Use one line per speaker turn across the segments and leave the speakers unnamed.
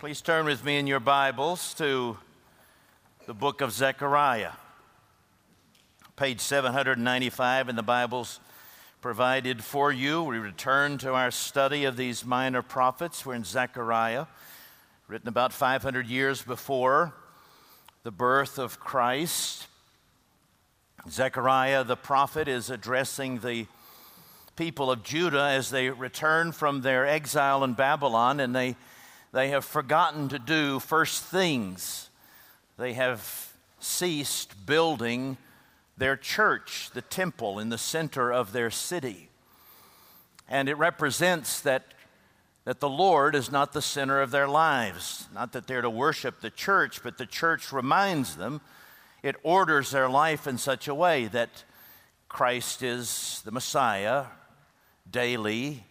Please turn with me in your Bibles to the book of Zechariah. Page 795 in the Bibles provided for you. We return to our study of these minor prophets. We're in Zechariah, written about 500 years before the birth of Christ. Zechariah the prophet is addressing the people of Judah as they return from their exile in Babylon and they they have forgotten to do first things. They have ceased building their church, the temple in the center of their city. And it represents that, that the Lord is not the center of their lives. Not that they're to worship the church, but the church reminds them, it orders their life in such a way that Christ is the Messiah daily,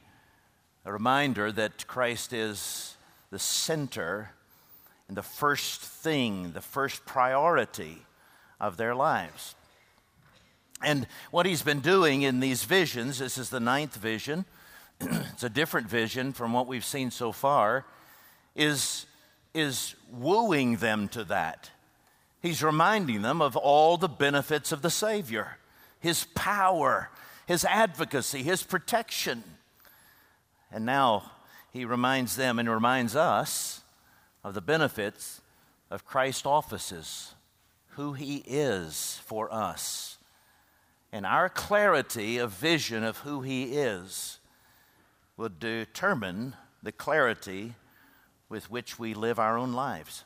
a reminder that Christ is the center and the first thing, the first priority of their lives. And what he's been doing in these visions, this is the ninth vision, it's a different vision from what we've seen so far, is, is wooing them to that. He's reminding them of all the benefits of the Savior, his power, his advocacy, his protection. And now he reminds them and reminds us of the benefits of Christ's offices, who he is for us. And our clarity of vision of who he is will determine the clarity with which we live our own lives.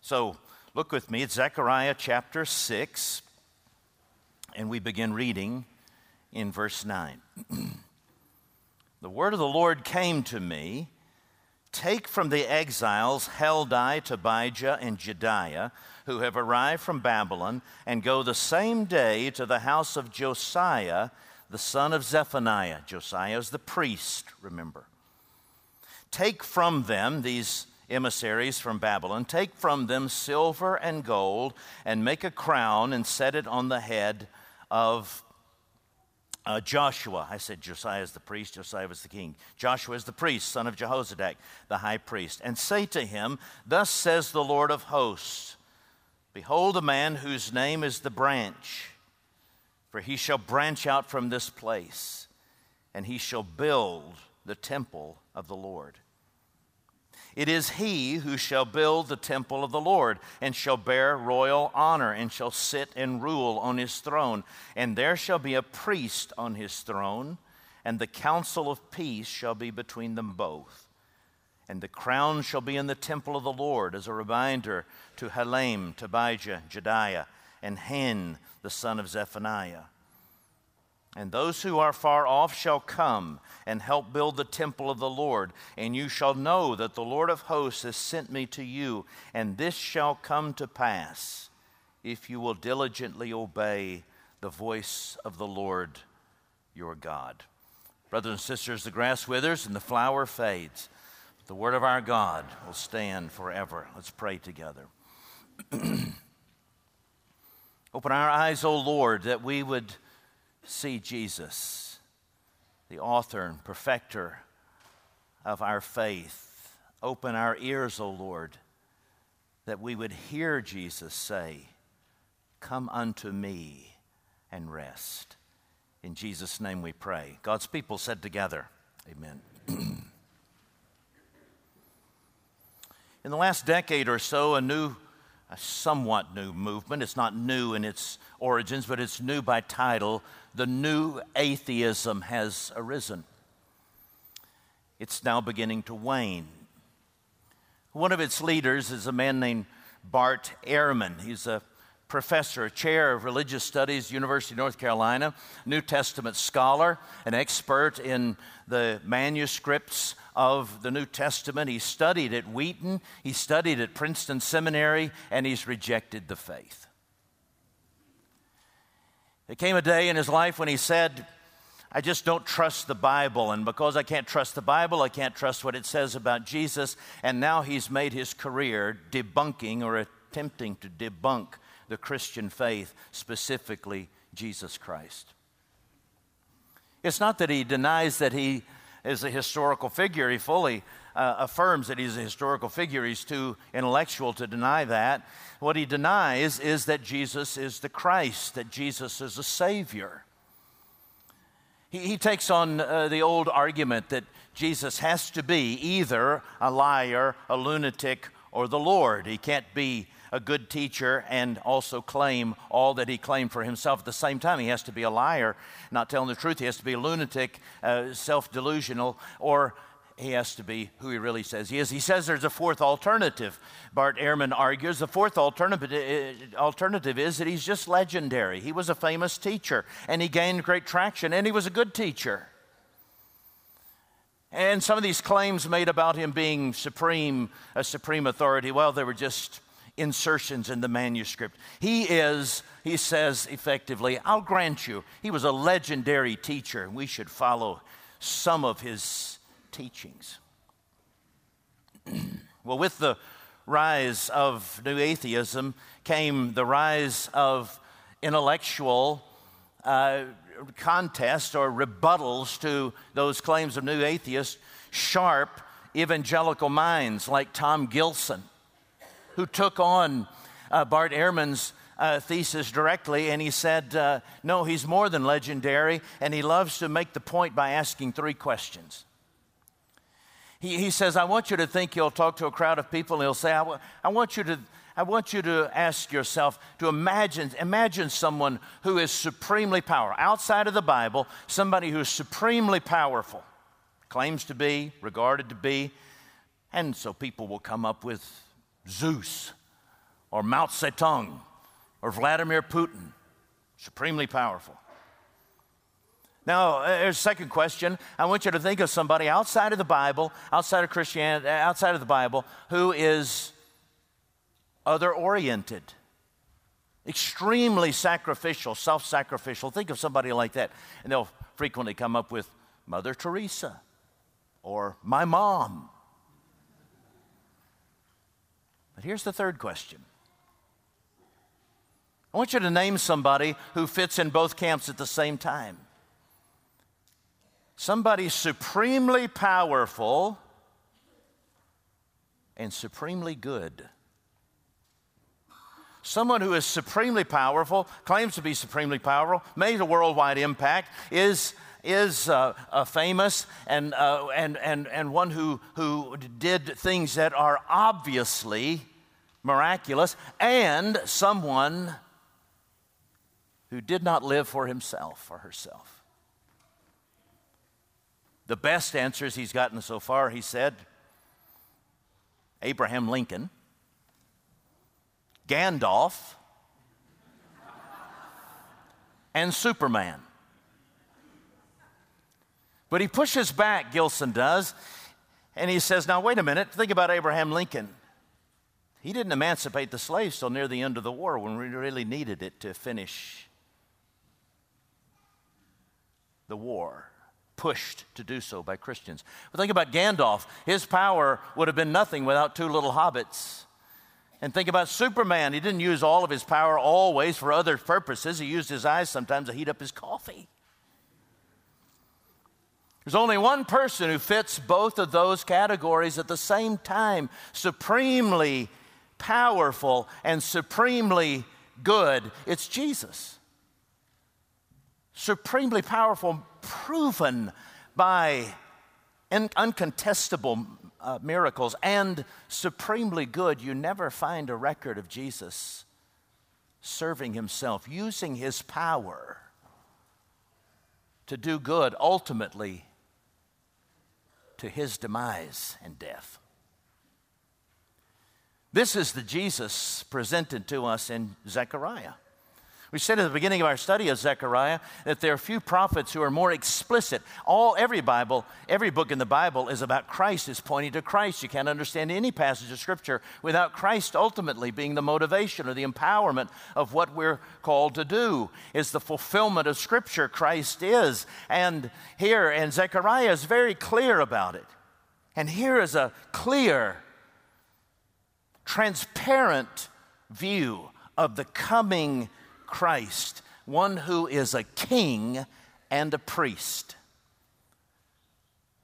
So, look with me at Zechariah chapter 6, and we begin reading in verse 9. The word of the Lord came to me Take from the exiles Heldai, Tobijah, and Jedaiah, who have arrived from Babylon, and go the same day to the house of Josiah, the son of Zephaniah. Josiah is the priest, remember. Take from them these emissaries from Babylon, take from them silver and gold, and make a crown and set it on the head of uh, Joshua, I said Josiah is the priest, Josiah was the king. Joshua is the priest, son of Jehozadak, the high priest. And say to him, Thus says the Lord of hosts Behold, a man whose name is the branch, for he shall branch out from this place, and he shall build the temple of the Lord. It is he who shall build the temple of the Lord, and shall bear royal honor, and shall sit and rule on his throne. And there shall be a priest on his throne, and the counsel of peace shall be between them both. And the crown shall be in the temple of the Lord as a reminder to Helem, Tobijah, Jedaiah, and Hen, the son of Zephaniah. And those who are far off shall come and help build the temple of the Lord. And you shall know that the Lord of hosts has sent me to you. And this shall come to pass if you will diligently obey the voice of the Lord your God. Brothers and sisters, the grass withers and the flower fades. But the word of our God will stand forever. Let's pray together. Open our eyes, O Lord, that we would see Jesus, the author and perfecter of our faith. Open our ears, O Lord, that we would hear Jesus say, Come unto me and rest. In Jesus' name we pray. God's people said together, Amen. In the last decade or so, a new a somewhat new movement. It's not new in its origins, but it's new by title. The new atheism has arisen. It's now beginning to wane. One of its leaders is a man named Bart Ehrman. He's a professor, chair of religious studies, University of North Carolina, New Testament scholar, an expert in the manuscripts of the New Testament. He studied at Wheaton, he studied at Princeton Seminary, and he's rejected the faith. There came a day in his life when he said, I just don't trust the Bible. And because I can't trust the Bible, I can't trust what it says about Jesus. And now he's made his career debunking or attempting to debunk the Christian faith, specifically Jesus Christ. It's not that he denies that he is a historical figure, he fully uh, affirms that he's a historical figure. He's too intellectual to deny that. What he denies is that Jesus is the Christ, that Jesus is a Savior. He, he takes on uh, the old argument that Jesus has to be either a liar, a lunatic, or the Lord. He can't be a good teacher and also claim all that he claimed for himself at the same time. He has to be a liar, not telling the truth. He has to be a lunatic, uh, self delusional, or he has to be who he really says he is. He says there's a fourth alternative. Bart Ehrman argues the fourth alternative, uh, alternative is that he's just legendary. He was a famous teacher and he gained great traction and he was a good teacher. And some of these claims made about him being supreme, a supreme authority, well, they were just insertions in the manuscript. He is, he says effectively, I'll grant you, he was a legendary teacher. We should follow some of his teachings. well, with the rise of new atheism came the rise of intellectual uh, contest or rebuttals to those claims of new atheists, sharp evangelical minds like Tom Gilson, who took on uh, Bart Ehrman's uh, thesis directly, and he said, uh, No, he's more than legendary, and he loves to make the point by asking three questions. He, he says, I want you to think he'll talk to a crowd of people and he'll say, I, w- I want you to I want you to ask yourself to imagine, imagine someone who is supremely powerful, outside of the Bible, somebody who is supremely powerful, claims to be, regarded to be, and so people will come up with Zeus or Mao Zedong or Vladimir Putin, supremely powerful. Now, uh, there's a second question. I want you to think of somebody outside of the Bible, outside of Christianity, uh, outside of the Bible, who is other oriented, extremely sacrificial, self sacrificial. Think of somebody like that. And they'll frequently come up with Mother Teresa or my mom. But here's the third question. I want you to name somebody who fits in both camps at the same time somebody supremely powerful and supremely good. Someone who is supremely powerful, claims to be supremely powerful, made a worldwide impact, is, is uh, uh, famous, and, uh, and, and, and one who, who did things that are obviously miraculous, and someone who did not live for himself or herself. The best answers he's gotten so far, he said Abraham Lincoln, Gandalf, and Superman. But he pushes back, Gilson does, and he says, Now, wait a minute, think about Abraham Lincoln. He didn't emancipate the slaves till near the end of the war when we really needed it to finish the war pushed to do so by Christians. But think about Gandalf. His power would have been nothing without two little hobbits. And think about Superman. He didn't use all of his power always for other purposes. He used his eyes sometimes to heat up his coffee. There's only one person who fits both of those categories at the same time supremely powerful and supremely good. It's Jesus. Supremely powerful proven by uncontestable uh, miracles and supremely good, you never find a record of Jesus serving himself, using his power to do good, ultimately to his demise and death. This is the Jesus presented to us in Zechariah. We said at the beginning of our study of Zechariah that there are few prophets who are more explicit. All every Bible, every book in the Bible is about Christ, is pointing to Christ. You can't understand any passage of Scripture without Christ ultimately being the motivation or the empowerment of what we're called to do. Is the fulfillment of Scripture Christ is. And here, and Zechariah is very clear about it. And here is a clear, transparent view of the coming Christ, one who is a king and a priest.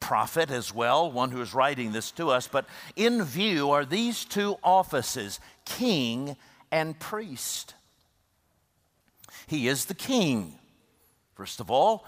prophet as well, one who is writing this to us. But in view are these two offices king and priest. He is the king. First of all,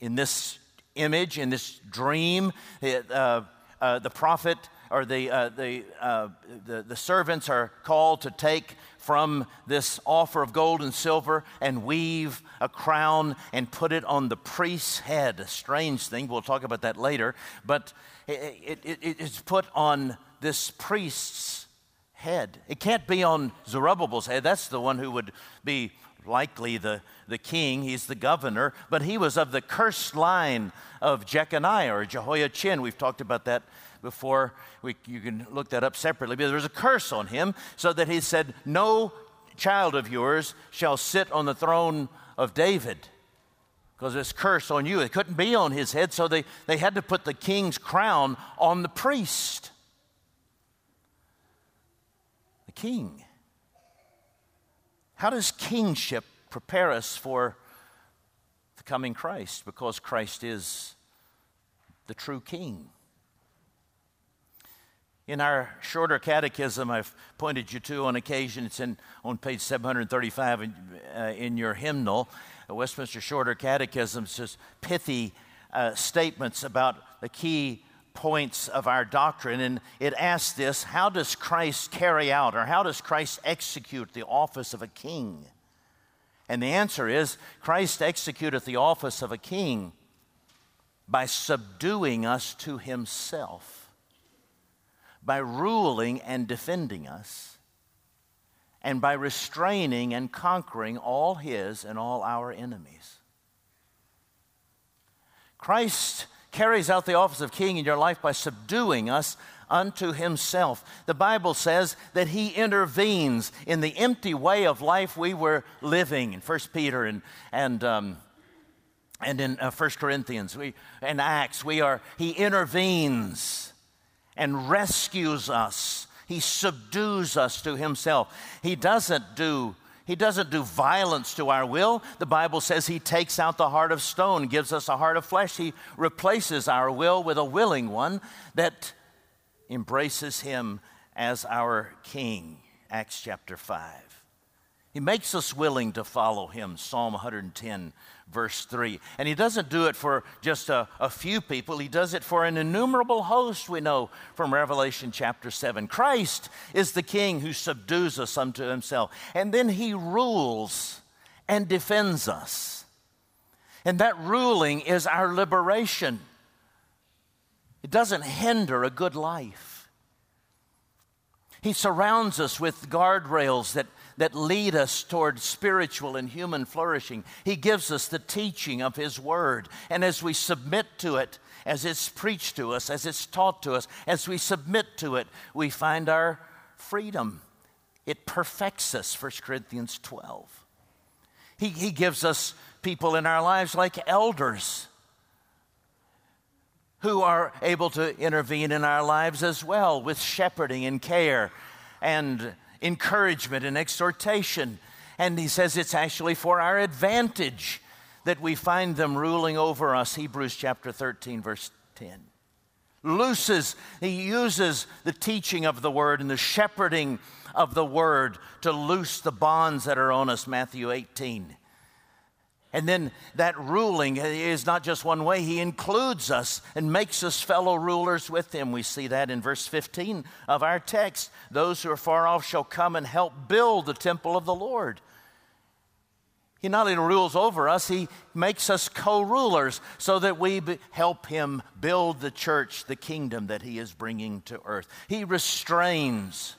in this image, in this dream, uh, uh, the prophet or the, uh, the, uh, the, the servants are called to take from this offer of gold and silver and weave a crown and put it on the priest's head. A strange thing, we'll talk about that later, but it, it, it, it's put on this priest's head. It can't be on Zerubbabel's head. That's the one who would be likely the, the king, he's the governor, but he was of the cursed line of Jeconiah or Jehoiachin. We've talked about that before. We, you can look that up separately. But there was a curse on him, so that he said, No child of yours shall sit on the throne of David. Because this curse on you. It couldn't be on his head, so they, they had to put the king's crown on the priest. The king. How does kingship prepare us for the coming Christ? Because Christ is the true king. In our shorter catechism, I've pointed you to on occasion, it's in, on page 735 in, uh, in your hymnal. The Westminster Shorter Catechism says pithy uh, statements about the key points of our doctrine. And it asks this How does Christ carry out, or how does Christ execute the office of a king? And the answer is Christ executeth the office of a king by subduing us to himself by ruling and defending us, and by restraining and conquering all his and all our enemies. Christ carries out the office of king in your life by subduing us unto himself. The Bible says that he intervenes in the empty way of life we were living in 1 Peter and, and, um, and in uh, 1 Corinthians we, and Acts. We are, he intervenes and rescues us. He subdues us to himself. He doesn't do he doesn't do violence to our will. The Bible says he takes out the heart of stone, gives us a heart of flesh. He replaces our will with a willing one that embraces him as our king. Acts chapter 5. He makes us willing to follow him. Psalm 110 verse 3. And he doesn't do it for just a, a, few people, he does it for an innumerable host, we know from Revelation chapter 7. Christ is the king who subdues us unto himself, and then he rules and defends us. And that ruling is our liberation. It doesn't hinder a good life. He surrounds us with guardrails that that lead us toward spiritual and human flourishing. He gives us the teaching of His Word. And as we submit to it, as it's preached to us, as it's taught to us, as we submit to it, we find our freedom. It perfects us, 1 Corinthians 12. He, he gives us people in our lives like elders who are able to intervene in our lives as well with shepherding and care and encouragement and exhortation. And he says it's actually for our advantage that we find them ruling over us. Hebrews chapter 13, verse 10. Looses, he uses the teaching of the word and the shepherding of the word to loose the bonds that are on us. Matthew 18. And then that ruling is not just one way, he includes us and makes us fellow rulers with him. We see that in verse 15 of our text. Those who are far off shall come and help build the temple of the Lord. He not only rules over us, he makes us co rulers so that we help him build the church, the kingdom that he is bringing to earth. He restrains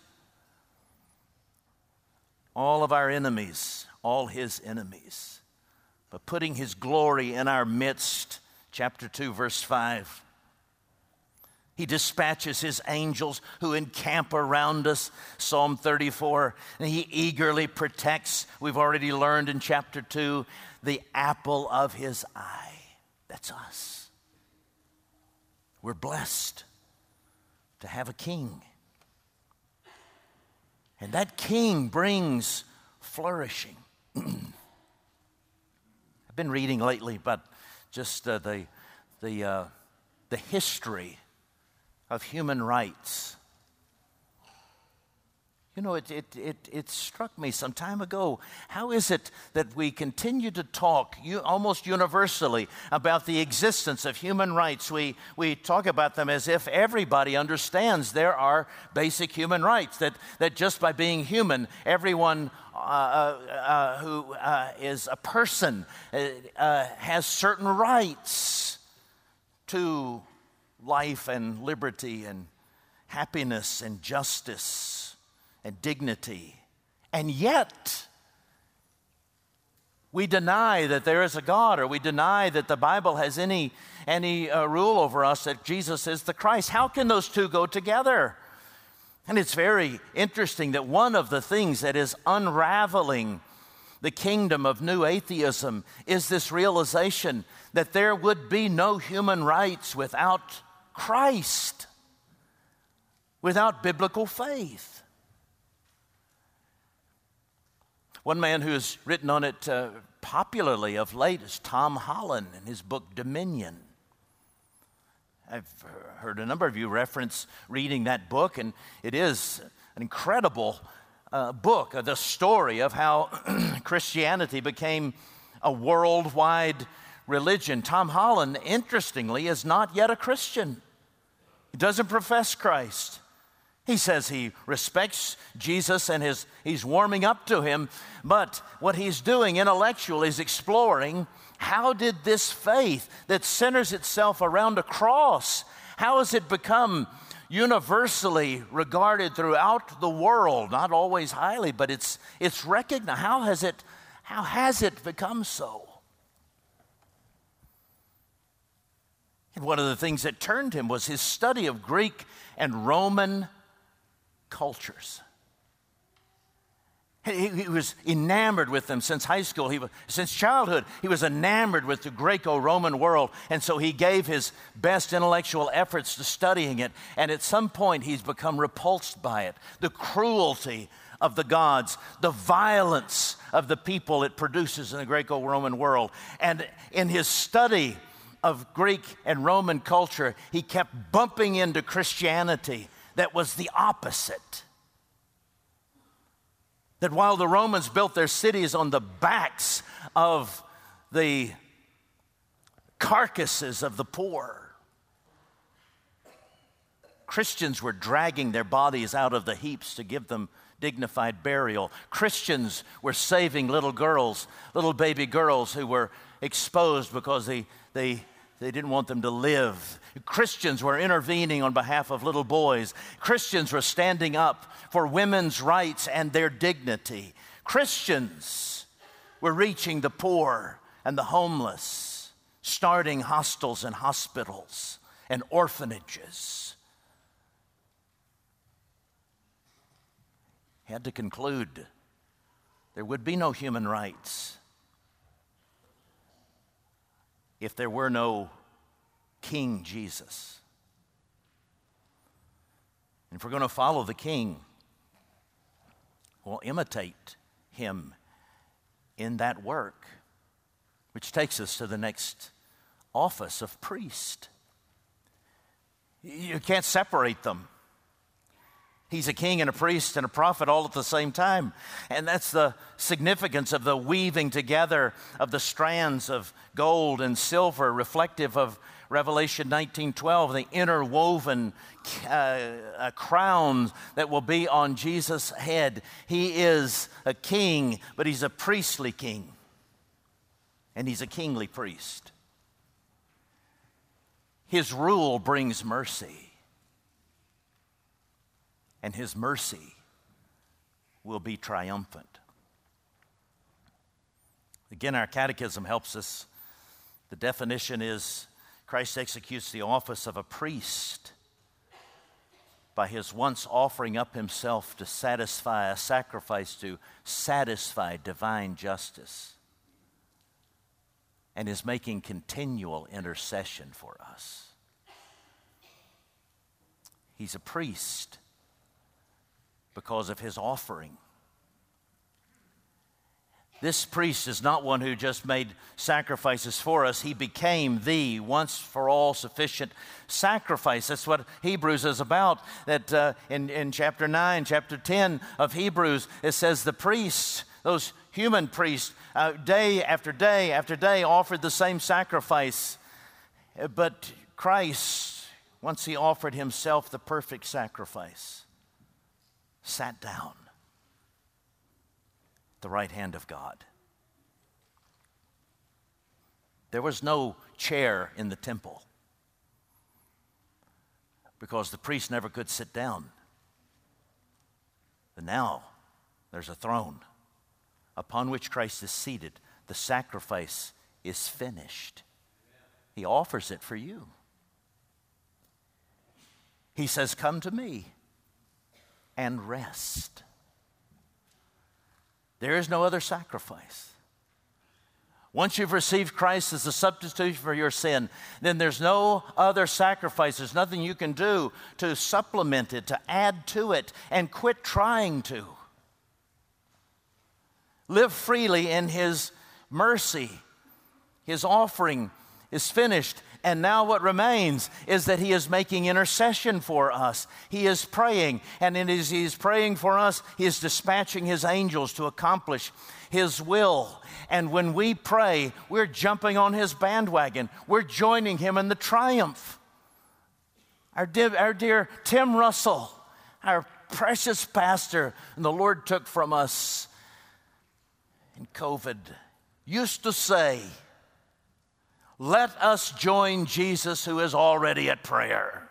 all of our enemies, all his enemies but putting his glory in our midst. Chapter 2, verse 5. He dispatches his angels who encamp around us, Psalm 34, and he eagerly protects, we've already learned in chapter 2, the apple of his eye. That's us. We're blessed to have a king. And that king brings flourishing. I've been reading lately about just uh, the, the, uh, the history of human rights. You know, it, it, it, it struck me some time ago. How is it that we continue to talk almost universally about the existence of human rights? We, we talk about them as if everybody understands there are basic human rights, that, that just by being human, everyone uh, uh, uh who uh, is a person uh, uh, has certain rights to life and liberty and happiness and justice and dignity. And yet, we deny that there is a God, or we deny that the Bible has any, any uh, rule over us that Jesus is the Christ. How can those two go together? And it's very interesting that one of the things that is unraveling the kingdom of new atheism is this realization that there would be no human rights without Christ, without biblical faith. One man who has written on it uh, popularly of late is Tom Holland in his book Dominion. I've heard a number of you reference reading that book, and it is an incredible uh, book, uh, the story of how Christianity became a worldwide religion. Tom Holland, interestingly, is not yet a Christian. He doesn't profess Christ. He says he respects Jesus and his, he's warming up to him, but what he's doing intellectually is exploring how did this faith that centers itself around a cross, how has it become universally regarded throughout the world, not always highly, but it's, it's recognized. How has it, how has it become so? And one of the things that turned him was his study of Greek and Roman cultures. He, he, was enamored with them since high school. He since childhood, he was enamored with the Greco Roman world. And so he gave his best intellectual efforts to studying it. And at some point, he's become repulsed by it. The cruelty of the gods, the violence of the people it produces in the Greco Roman world. And in his study of Greek and Roman culture, he kept bumping into Christianity that was the opposite. That while the Romans built their cities on the backs of the carcasses of the poor, Christians were dragging their bodies out of the heaps to give them dignified burial. Christians were saving little girls, little baby girls who were exposed because they, they they didn't want them to live. Christians were intervening on behalf of little boys. Christians were standing up for women's rights and their dignity. Christians were reaching the poor and the homeless, starting hostels and hospitals and orphanages. He had to conclude there would be no human rights if there were no King Jesus. And if we're going to follow the King, we'll imitate him in that work, which takes us to the next office of priest. You can't separate them. He's a king and a priest and a prophet all at the same time. And that's the significance of the weaving together of the strands of gold and silver, reflective of Revelation 19:12, the interwoven uh, crown that will be on Jesus' head. He is a king, but he's a priestly king. And he's a kingly priest. His rule brings mercy and his mercy will be triumphant. Again, our catechism helps us. The definition is Christ executes the office of a priest by his once offering up himself to satisfy a sacrifice to satisfy divine justice and is making continual intercession for us. He's a priest because of his offering. This priest is not one who just made sacrifices for us. He became the once for all sufficient sacrifice. That's what Hebrews is about. That uh, in, in chapter 9, chapter 10 of Hebrews, it says the priests, those human priests, uh, day after day after day offered the same sacrifice. But Christ, once he offered himself the perfect sacrifice, sat down the right hand of God. There was no chair in the temple because the priest never could sit down. But now there's a throne upon which Christ is seated. The sacrifice is finished. He offers it for you. He says, Come to me and rest. There is no other sacrifice. Once you've received Christ as a substitute for your sin, then there's no other sacrifice. There's nothing you can do to supplement it, to add to it, and quit trying to. Live freely in His mercy. His offering is finished, and now what remains is that He is making intercession for us. He is praying, and as He is praying for us, He is dispatching His angels to accomplish His will. And when we pray, we're jumping on His bandwagon, we're joining Him in the triumph. Our our dear Tim Russell, our precious pastor, and the Lord took from us in COVID, used to say, let us join Jesus who is already at prayer.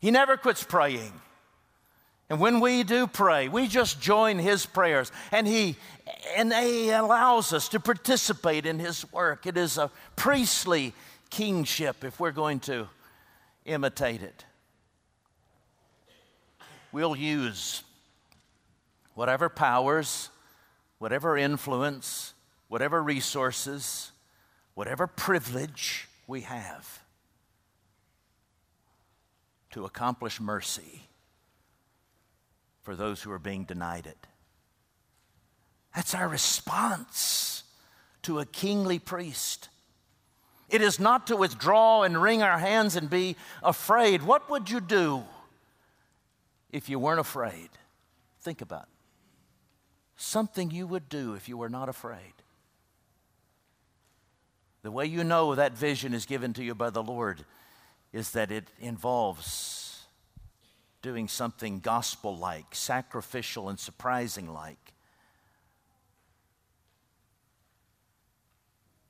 He never quits praying. And when we do pray, we just join his prayers and he and he allows us to participate in his work. It is a priestly kingship if we're going to imitate it. We'll use whatever powers, whatever influence, whatever resources, whatever privilege we have to accomplish mercy for those who are being denied it. That's our response to a kingly priest. It is not to withdraw and wring our hands and be afraid. What would you do if you weren't afraid? Think about it. Something you would do if you were not afraid. The way you know that vision is given to you by the Lord is that it involves doing something gospel like, sacrificial, and surprising like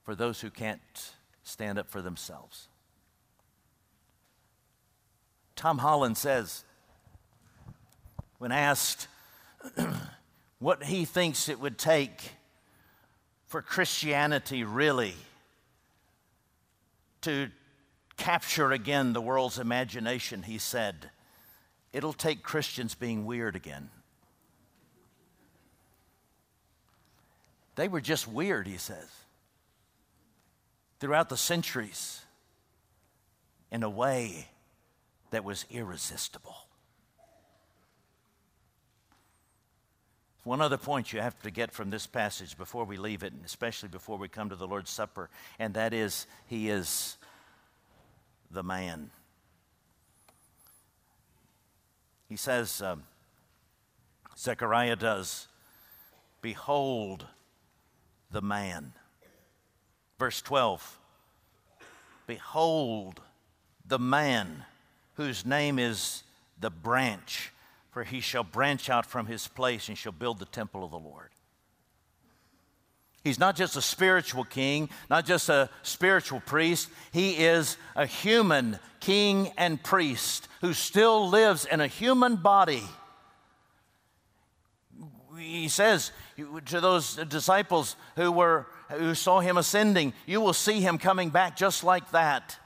for those who can't stand up for themselves. Tom Holland says, when asked what he thinks it would take for Christianity really to capture again the world's imagination, he said, It'll take Christians being weird again. They were just weird, he says, throughout the centuries in a way that was irresistible. One other point you have to get from this passage before we leave it, and especially before we come to the Lord's Supper, and that is, He is the man. He says, um, Zechariah does, Behold the man. Verse 12 Behold the man whose name is the branch for he shall branch out from his place and shall build the temple of the Lord. He's not just a spiritual king, not just a spiritual priest. He is a human king and priest who still lives in a human body. He says to those disciples who were who saw him ascending, you will see him coming back just like that.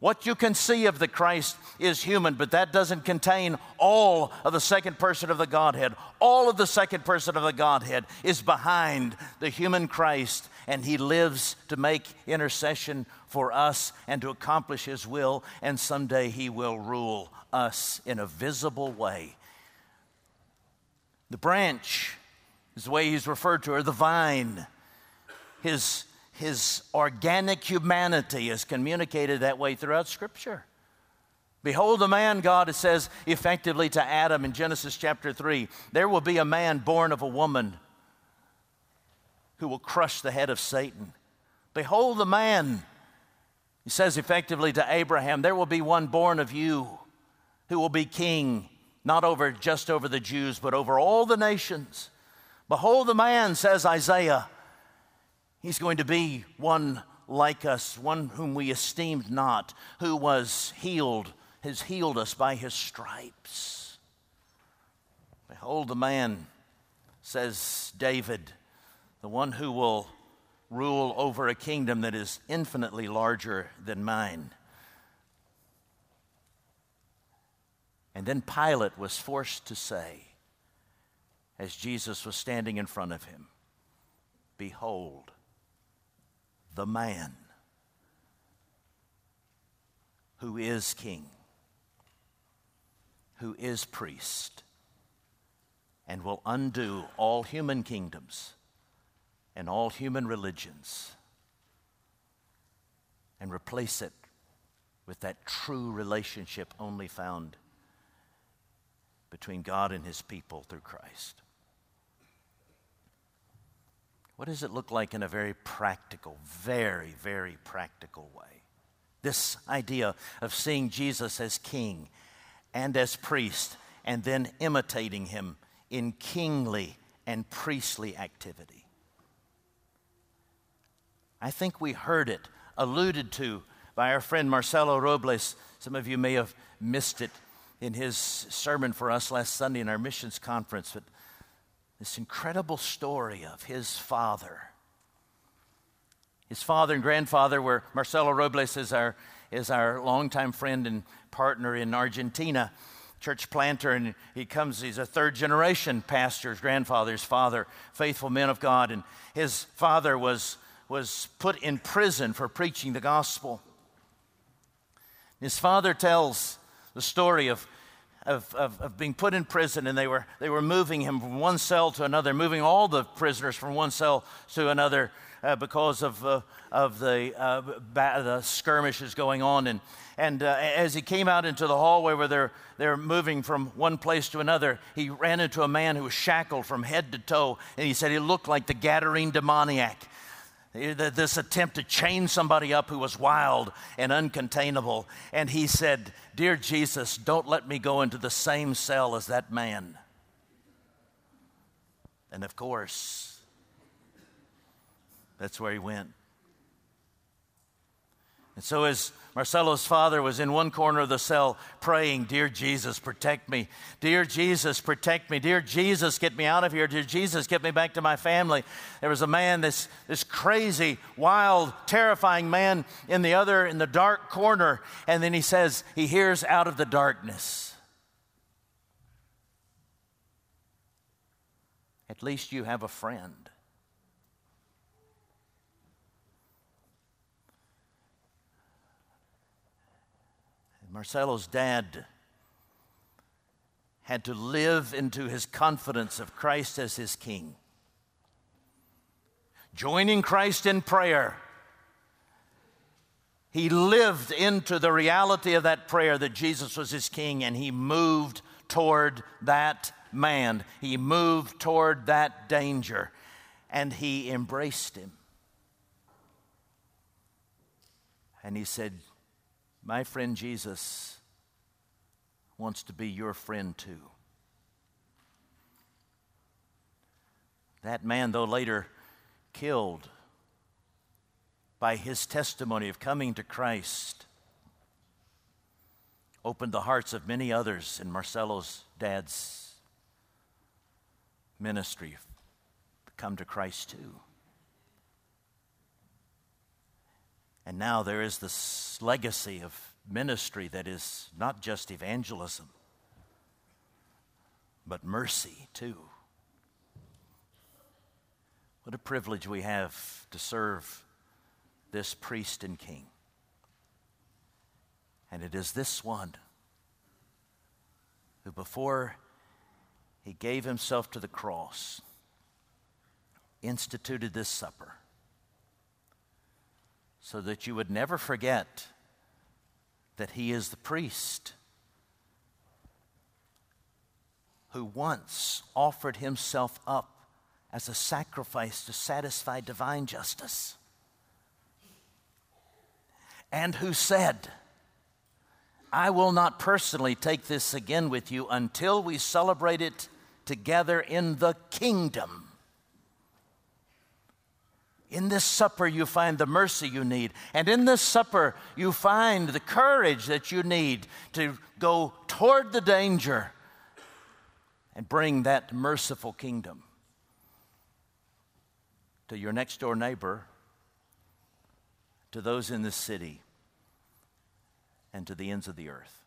What you can see of the Christ is human, but that doesn't contain all of the second person of the Godhead. All of the second person of the Godhead is behind the human Christ, and he lives to make intercession for us and to accomplish his will, and someday he will rule us in a visible way. The branch is the way he's referred to, or the vine. His, his organic humanity is communicated that way throughout Scripture. Behold, a man, God says effectively to Adam in Genesis chapter 3 there will be a man born of a woman who will crush the head of Satan. Behold, the man, he says effectively to Abraham, there will be one born of you who will be king, not over just over the Jews, but over all the nations. Behold, the man, says Isaiah, he's going to be one like us, one whom we esteemed not, who was healed has healed us by his stripes. Behold, the man, says David, the one who will rule over a kingdom that is infinitely larger than mine. And then Pilate was forced to say, as Jesus was standing in front of him, Behold, the man who is king who is priest and will undo all human kingdoms and all human religions and replace it with that true relationship only found between God and his people through Christ. What does it look like in a very practical, very, very practical way? This idea of seeing Jesus as king and as priest, and then imitating him in kingly and priestly activity. I think we heard it alluded to by our friend Marcelo Robles. Some of you may have missed it in his sermon for us last Sunday in our missions conference, but this incredible story of his father. His father and grandfather were Marcelo Robles is our is our longtime friend and partner in Argentina, church planter, and he comes, he's a third generation pastor, his grandfather's father, faithful men of God, and his father was, was put in prison for preaching the gospel. His father tells the story of of, of, of, being put in prison, and they were, they were moving him from one cell to another, moving all the prisoners from one cell to another uh, because of, uh, of the, uh, ba- the skirmishes going on. And, and uh, as he came out into the hallway where they're, they're moving from one place to another, he ran into a man who was shackled from head to toe. And he said he looked like the Gadarene demoniac. Eh, this attempt to chain somebody up who was wild and uncontainable. And he said, Dear Jesus, don't let me go into the same cell as that man. And of course, that's where he went. And so, as Marcelo's father was in one corner of the cell praying, Dear Jesus, protect me. Dear Jesus, protect me. Dear Jesus, get me out of here. Dear Jesus, get me back to my family. There was a man, this, this crazy, wild, terrifying man in the other, in the dark corner. And then he says, He hears out of the darkness. At least you have a friend. Marcelo's dad had to live into his confidence of Christ as his king. Joining Christ in prayer, he lived into the reality of that prayer that Jesus was his king, and he moved toward that man. He moved toward that danger, and he embraced him. And he said, my friend Jesus wants to be your friend too. That man, though later killed by his testimony of coming to Christ, opened the hearts of many others in Marcelo's dad's ministry come to Christ too. And now there is this legacy of ministry that is not just evangelism, but mercy too. What a privilege we have to serve this priest and king. And it is this one who, before He gave himself to the cross, instituted this supper, so that you would never forget that he is the priest who once offered himself up as a sacrifice to satisfy divine justice, and who said, I will not personally take this again with you until we celebrate it together in the kingdom. In this supper, you find the mercy you need. And in this supper, you find the courage that you need to go toward the danger and bring that merciful kingdom to your next door neighbor, to those in the city, and to the ends of the earth.